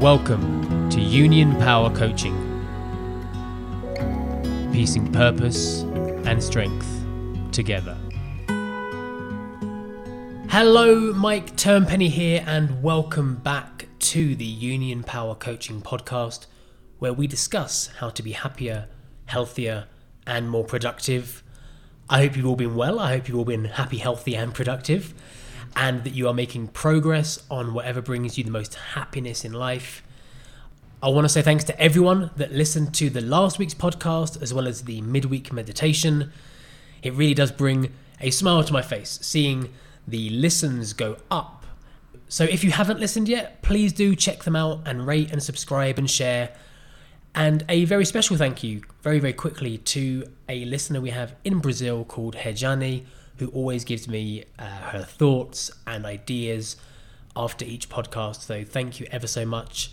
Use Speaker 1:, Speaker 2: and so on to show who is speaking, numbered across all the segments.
Speaker 1: Welcome to Union Power Coaching. Piecing purpose and strength together. Hello, Mike Turnpenny here, and welcome back to the Union Power Coaching Podcast, where we discuss how to be happier, healthier, and more productive. I hope you've all been well. I hope you've all been happy, healthy, and productive and that you are making progress on whatever brings you the most happiness in life. I want to say thanks to everyone that listened to the last week's podcast as well as the midweek meditation. It really does bring a smile to my face seeing the listens go up. So if you haven't listened yet, please do check them out and rate and subscribe and share. And a very special thank you, very, very quickly, to a listener we have in Brazil called Hejani who always gives me uh, her thoughts and ideas after each podcast. So thank you ever so much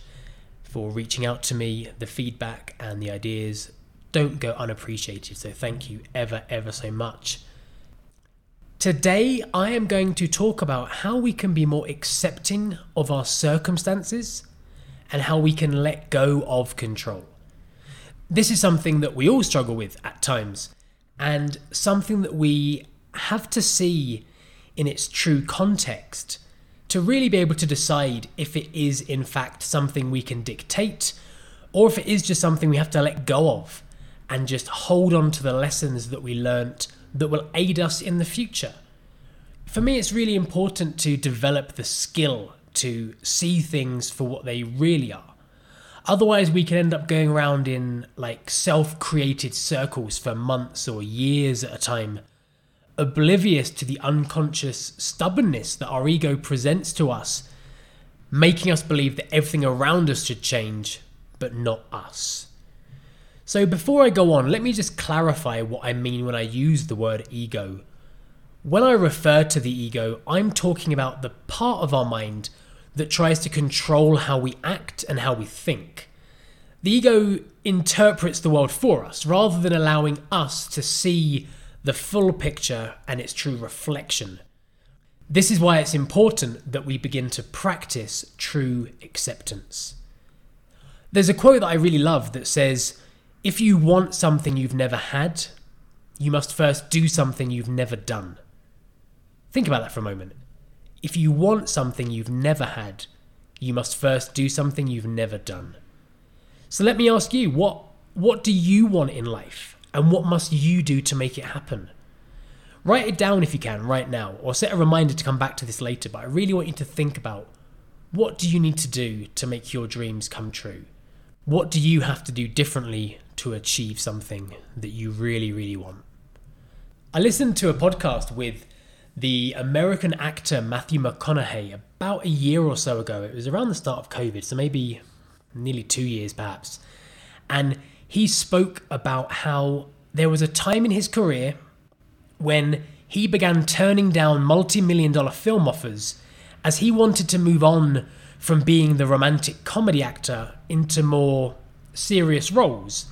Speaker 1: for reaching out to me. The feedback and the ideas don't go unappreciated. So thank you ever, ever so much. Today, I am going to talk about how we can be more accepting of our circumstances and how we can let go of control. This is something that we all struggle with at times, and something that we have to see in its true context to really be able to decide if it is in fact something we can dictate or if it is just something we have to let go of and just hold on to the lessons that we learnt that will aid us in the future. For me, it's really important to develop the skill to see things for what they really are. Otherwise, we can end up going around in like self created circles for months or years at a time oblivious to the unconscious stubbornness that our ego presents to us, making us believe that everything around us should change, but not us. So, before I go on, let me just clarify what I mean when I use the word ego. When I refer to the ego, I'm talking about the part of our mind that tries to control how we act and how we think. The ego interprets the world for us rather than allowing us to see the full picture and its true reflection. This is why it's important that we begin to practice true acceptance. There's a quote that I really love that says, If you want something you've never had, you must first do something you've never done. Think about that for a moment. If you want something you've never had, you must first do something you've never done. So let me ask you, what, what do you want in life? And what must you do to make it happen? Write it down if you can right now, or set a reminder to come back to this later. But I really want you to think about what do you need to do to make your dreams come true? What do you have to do differently to achieve something that you really, really want? I listened to a podcast with the American actor Matthew McConaughey about a year or so ago. It was around the start of COVID, so maybe nearly two years perhaps. And he spoke about how there was a time in his career when he began turning down multi million dollar film offers as he wanted to move on from being the romantic comedy actor into more serious roles.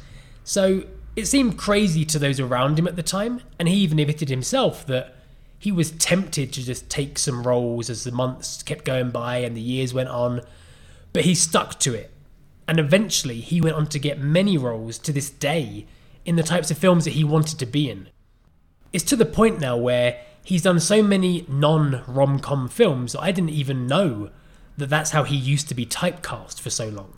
Speaker 1: So it seemed crazy to those around him at the time, and he even admitted himself that he was tempted to just take some roles as the months kept going by and the years went on, but he stuck to it and eventually he went on to get many roles to this day in the types of films that he wanted to be in. It's to the point now where he's done so many non rom com films that I didn't even know that that's how he used to be typecast for so long.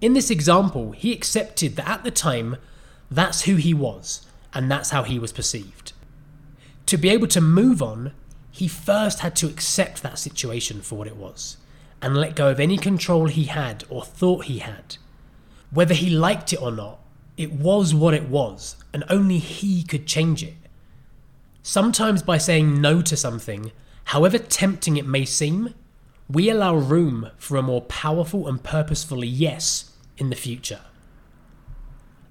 Speaker 1: In this example, he accepted that at the time, that's who he was, and that's how he was perceived. To be able to move on, he first had to accept that situation for what it was and let go of any control he had or thought he had. Whether he liked it or not, it was what it was, and only he could change it. Sometimes by saying no to something, however tempting it may seem, we allow room for a more powerful and purposeful yes in the future.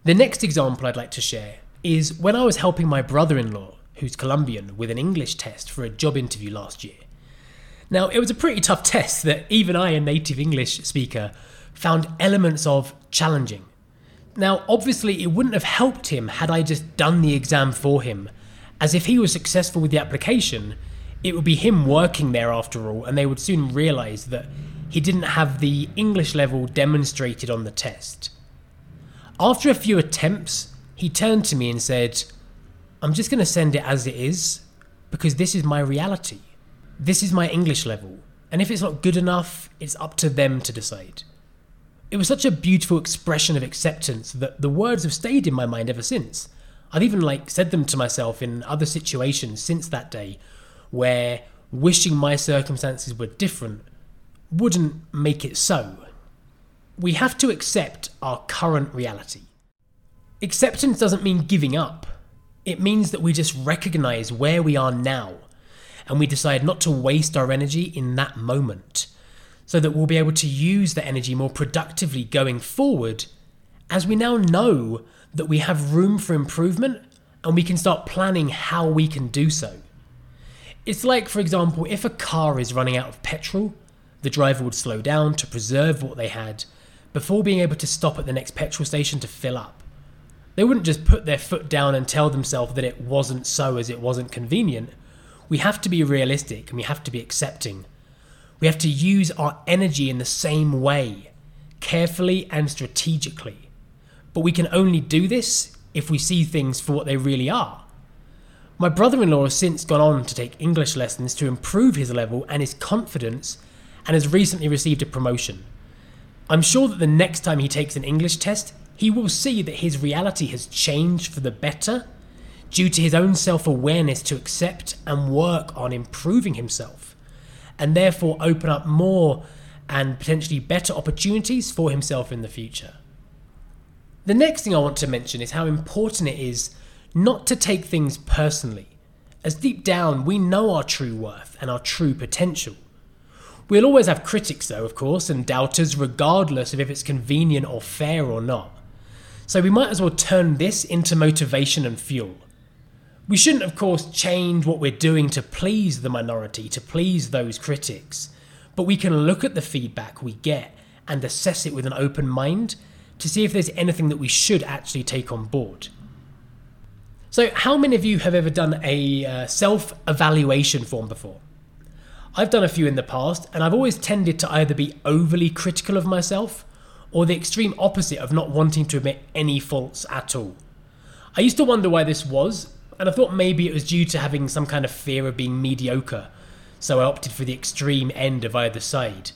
Speaker 1: The next example I'd like to share is when I was helping my brother in law, who's Colombian, with an English test for a job interview last year. Now, it was a pretty tough test that even I, a native English speaker, found elements of challenging. Now, obviously, it wouldn't have helped him had I just done the exam for him, as if he was successful with the application, it would be him working there after all, and they would soon realise that he didn't have the English level demonstrated on the test. After a few attempts, he turned to me and said, I'm just going to send it as it is because this is my reality. This is my English level. And if it's not good enough, it's up to them to decide. It was such a beautiful expression of acceptance that the words have stayed in my mind ever since. I've even like said them to myself in other situations since that day where wishing my circumstances were different wouldn't make it so. We have to accept our current reality. Acceptance doesn't mean giving up. It means that we just recognize where we are now and we decide not to waste our energy in that moment so that we'll be able to use the energy more productively going forward as we now know that we have room for improvement and we can start planning how we can do so. It's like, for example, if a car is running out of petrol, the driver would slow down to preserve what they had before being able to stop at the next petrol station to fill up. They wouldn't just put their foot down and tell themselves that it wasn't so as it wasn't convenient. We have to be realistic and we have to be accepting we have to use our energy in the same way, carefully and strategically. But we can only do this if we see things for what they really are. My brother in law has since gone on to take English lessons to improve his level and his confidence and has recently received a promotion. I'm sure that the next time he takes an English test, he will see that his reality has changed for the better due to his own self awareness to accept and work on improving himself and therefore open up more and potentially better opportunities for himself in the future. The next thing I want to mention is how important it is not to take things personally, as deep down we know our true worth and our true potential. We'll always have critics, though, of course, and doubters, regardless of if it's convenient or fair or not. So we might as well turn this into motivation and fuel. We shouldn't, of course, change what we're doing to please the minority, to please those critics, but we can look at the feedback we get and assess it with an open mind to see if there's anything that we should actually take on board. So, how many of you have ever done a uh, self evaluation form before? I've done a few in the past, and I've always tended to either be overly critical of myself or the extreme opposite of not wanting to admit any faults at all. I used to wonder why this was, and I thought maybe it was due to having some kind of fear of being mediocre, so I opted for the extreme end of either side.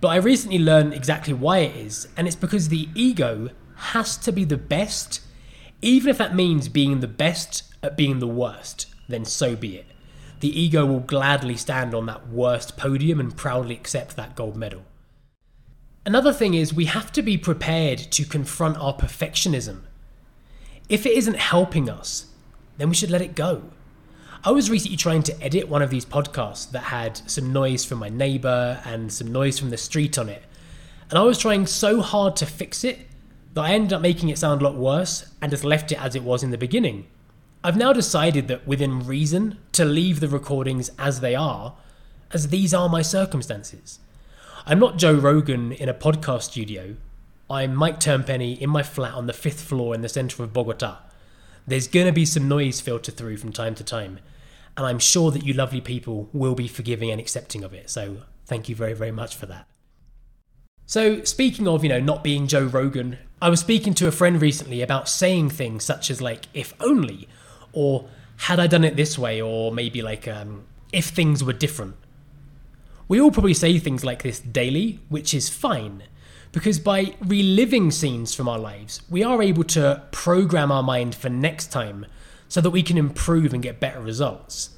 Speaker 1: But I recently learned exactly why it is, and it's because the ego has to be the best, even if that means being the best at being the worst, then so be it. The ego will gladly stand on that worst podium and proudly accept that gold medal. Another thing is, we have to be prepared to confront our perfectionism. If it isn't helping us, then we should let it go. I was recently trying to edit one of these podcasts that had some noise from my neighbour and some noise from the street on it. And I was trying so hard to fix it that I ended up making it sound a lot worse and just left it as it was in the beginning. I've now decided that within reason to leave the recordings as they are, as these are my circumstances. I'm not Joe Rogan in a podcast studio. I'm Mike Turnpenny in my flat on the fifth floor in the centre of Bogota there's going to be some noise filter through from time to time. And I'm sure that you lovely people will be forgiving and accepting of it. So thank you very, very much for that. So, speaking of, you know, not being Joe Rogan, I was speaking to a friend recently about saying things such as, like, if only, or had I done it this way, or maybe like, um, if things were different. We all probably say things like this daily, which is fine because by reliving scenes from our lives, we are able to program our mind for next time so that we can improve and get better results.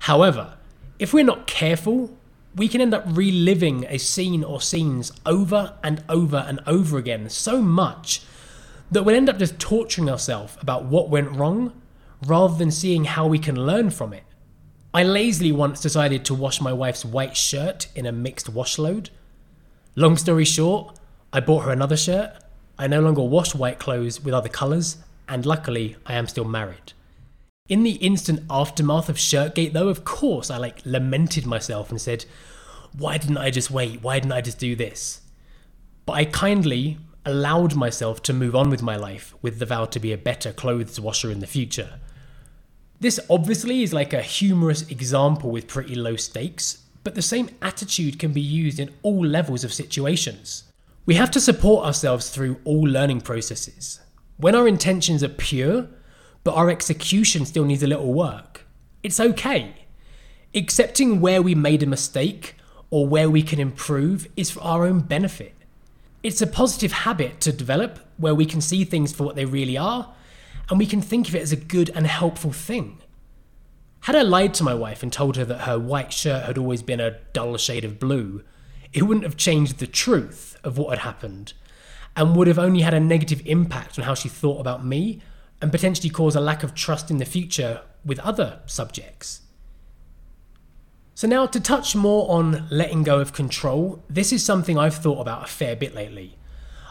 Speaker 1: However, if we're not careful, we can end up reliving a scene or scenes over and over and over again so much that we'll end up just torturing ourselves about what went wrong rather than seeing how we can learn from it. I lazily once decided to wash my wife's white shirt in a mixed wash load. Long story short, I bought her another shirt. I no longer wash white clothes with other colours, and luckily, I am still married. In the instant aftermath of Shirtgate, though, of course, I like lamented myself and said, Why didn't I just wait? Why didn't I just do this? But I kindly allowed myself to move on with my life with the vow to be a better clothes washer in the future. This obviously is like a humorous example with pretty low stakes, but the same attitude can be used in all levels of situations. We have to support ourselves through all learning processes. When our intentions are pure, but our execution still needs a little work, it's okay. Accepting where we made a mistake or where we can improve is for our own benefit. It's a positive habit to develop where we can see things for what they really are and we can think of it as a good and helpful thing. Had I lied to my wife and told her that her white shirt had always been a dull shade of blue, it wouldn't have changed the truth of what had happened and would have only had a negative impact on how she thought about me and potentially cause a lack of trust in the future with other subjects. So, now to touch more on letting go of control, this is something I've thought about a fair bit lately.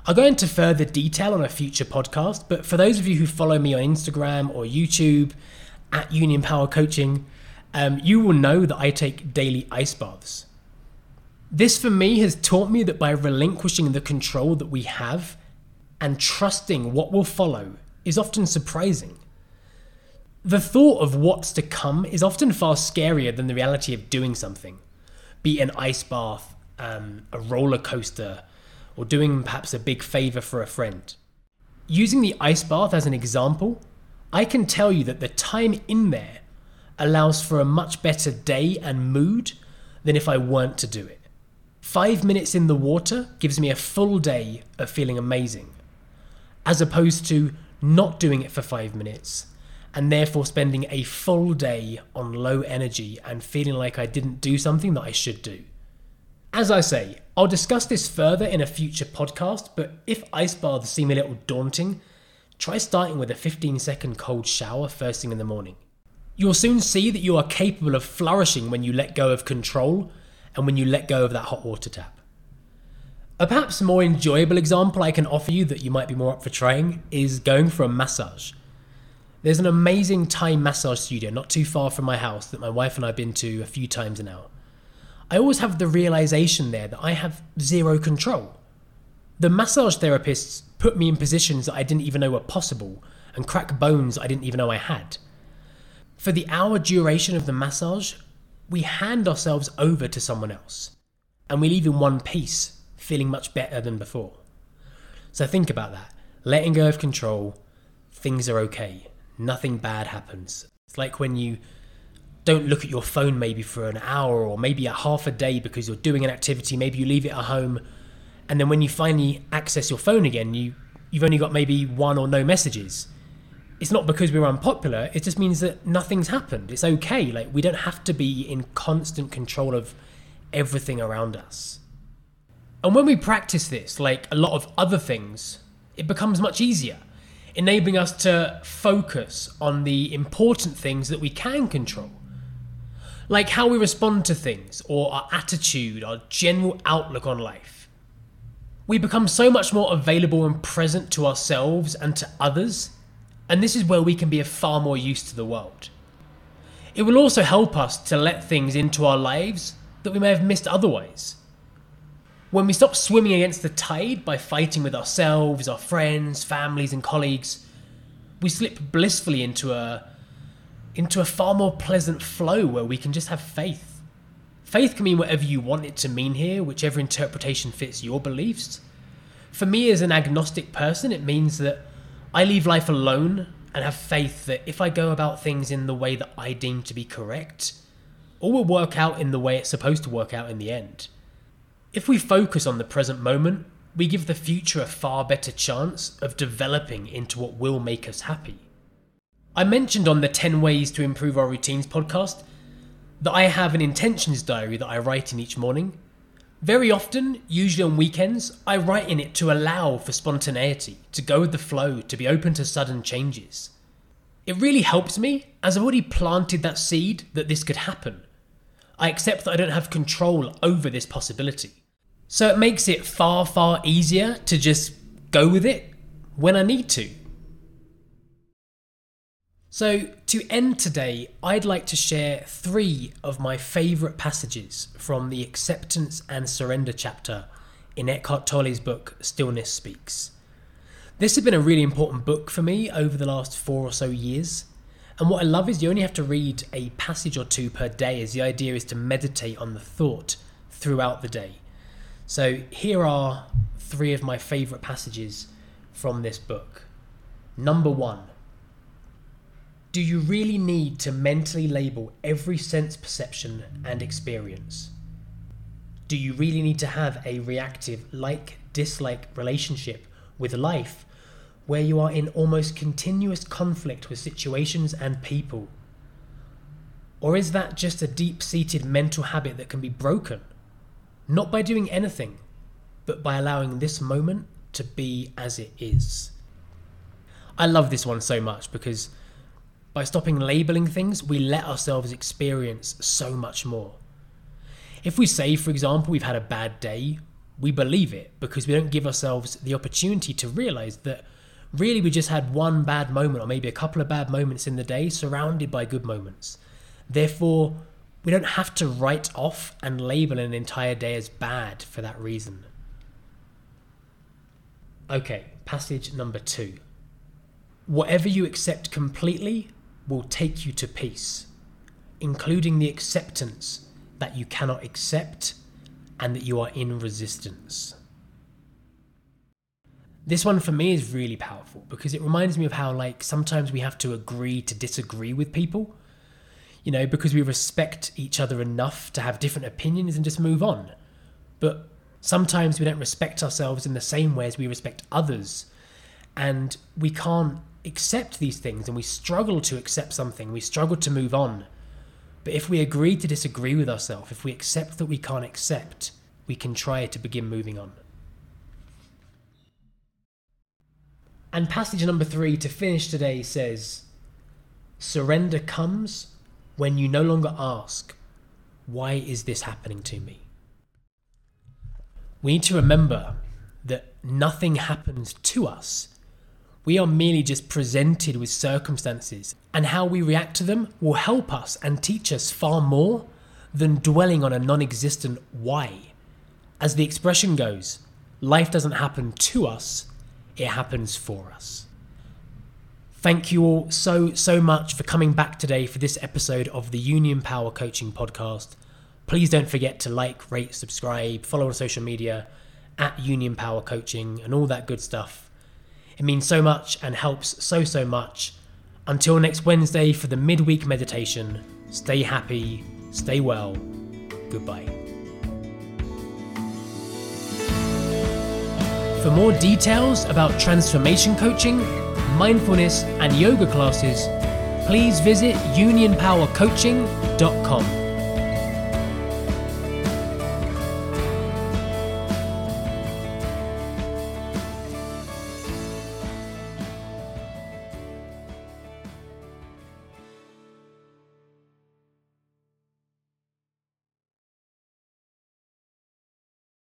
Speaker 1: I'll go into further detail on a future podcast, but for those of you who follow me on Instagram or YouTube at Union Power Coaching, um, you will know that I take daily ice baths. This for me has taught me that by relinquishing the control that we have and trusting what will follow is often surprising. The thought of what's to come is often far scarier than the reality of doing something, be it an ice bath, um, a roller coaster, or doing perhaps a big favour for a friend. Using the ice bath as an example, I can tell you that the time in there allows for a much better day and mood than if I weren't to do it. Five minutes in the water gives me a full day of feeling amazing, as opposed to not doing it for five minutes and therefore spending a full day on low energy and feeling like I didn't do something that I should do. As I say, I'll discuss this further in a future podcast, but if ice baths seem a little daunting, try starting with a 15 second cold shower first thing in the morning. You'll soon see that you are capable of flourishing when you let go of control and when you let go of that hot water tap. A perhaps more enjoyable example I can offer you that you might be more up for trying is going for a massage. There's an amazing Thai massage studio not too far from my house that my wife and I have been to a few times now. I always have the realization there that I have zero control. The massage therapists put me in positions that I didn't even know were possible and crack bones I didn't even know I had. For the hour duration of the massage, we hand ourselves over to someone else and we leave in one piece feeling much better than before. So think about that. Letting go of control, things are okay. Nothing bad happens. It's like when you don't look at your phone maybe for an hour or maybe a half a day because you're doing an activity, maybe you leave it at home, and then when you finally access your phone again, you you've only got maybe one or no messages it's not because we're unpopular it just means that nothing's happened. It's okay like we don't have to be in constant control of everything around us. And when we practice this like a lot of other things it becomes much easier enabling us to focus on the important things that we can control. Like how we respond to things or our attitude our general outlook on life. We become so much more available and present to ourselves and to others and this is where we can be of far more use to the world. It will also help us to let things into our lives that we may have missed otherwise. When we stop swimming against the tide by fighting with ourselves, our friends, families, and colleagues, we slip blissfully into a into a far more pleasant flow where we can just have faith. Faith can mean whatever you want it to mean here, whichever interpretation fits your beliefs. For me, as an agnostic person, it means that I leave life alone and have faith that if I go about things in the way that I deem to be correct, all will work out in the way it's supposed to work out in the end. If we focus on the present moment, we give the future a far better chance of developing into what will make us happy. I mentioned on the 10 Ways to Improve Our Routines podcast that I have an intentions diary that I write in each morning very often, usually on weekends, I write in it to allow for spontaneity, to go with the flow, to be open to sudden changes. It really helps me, as I've already planted that seed that this could happen. I accept that I don't have control over this possibility. So it makes it far, far easier to just go with it when I need to. So, to end today, I'd like to share three of my favourite passages from the acceptance and surrender chapter in Eckhart Tolle's book Stillness Speaks. This has been a really important book for me over the last four or so years, And what I love is you only have to read a passage or two per day, as the idea is to meditate on the thought throughout the day. So here are three of my favourite passages from this book. Number one Do you really need to mentally label every sense perception and experience? Do you really need to have a reactive like dislike relationship with life where you are in almost continuous conflict with situations and people? Or is that just a deep seated mental habit that can be broken? Not by doing anything, but by allowing this moment to be as it is. I love this one so much because by stopping labeling things, we let ourselves experience so much more. If we say, for example, we've had a bad day, we believe it because we don't give ourselves the opportunity to realize that really we just had one bad moment or maybe a couple of bad moments in the day surrounded by good moments. Therefore, we don't have to write off and label an entire day as bad for that reason. Okay, passage number two. Whatever you accept completely will take you to peace, including the acceptance that you cannot accept and that you are in resistance. This one for me is really powerful because it reminds me of how, like, sometimes we have to agree to disagree with people, you know, because we respect each other enough to have different opinions and just move on. But sometimes we don't respect ourselves in the same way as we respect others. And we can't accept these things and we struggle to accept something, we struggle to move on. But if we agree to disagree with ourselves, if we accept that we can't accept, we can try to begin moving on. And passage number three to finish today says Surrender comes when you no longer ask, Why is this happening to me? We need to remember that nothing happens to us. We are merely just presented with circumstances, and how we react to them will help us and teach us far more than dwelling on a non existent why. As the expression goes, life doesn't happen to us, it happens for us. Thank you all so, so much for coming back today for this episode of the Union Power Coaching Podcast. Please don't forget to like, rate, subscribe, follow on social media at Union Power Coaching and all that good stuff. It means so much and helps so, so much. Until next Wednesday for the midweek meditation, stay happy, stay well, goodbye. For more details about transformation coaching, mindfulness, and yoga classes, please visit unionpowercoaching.com.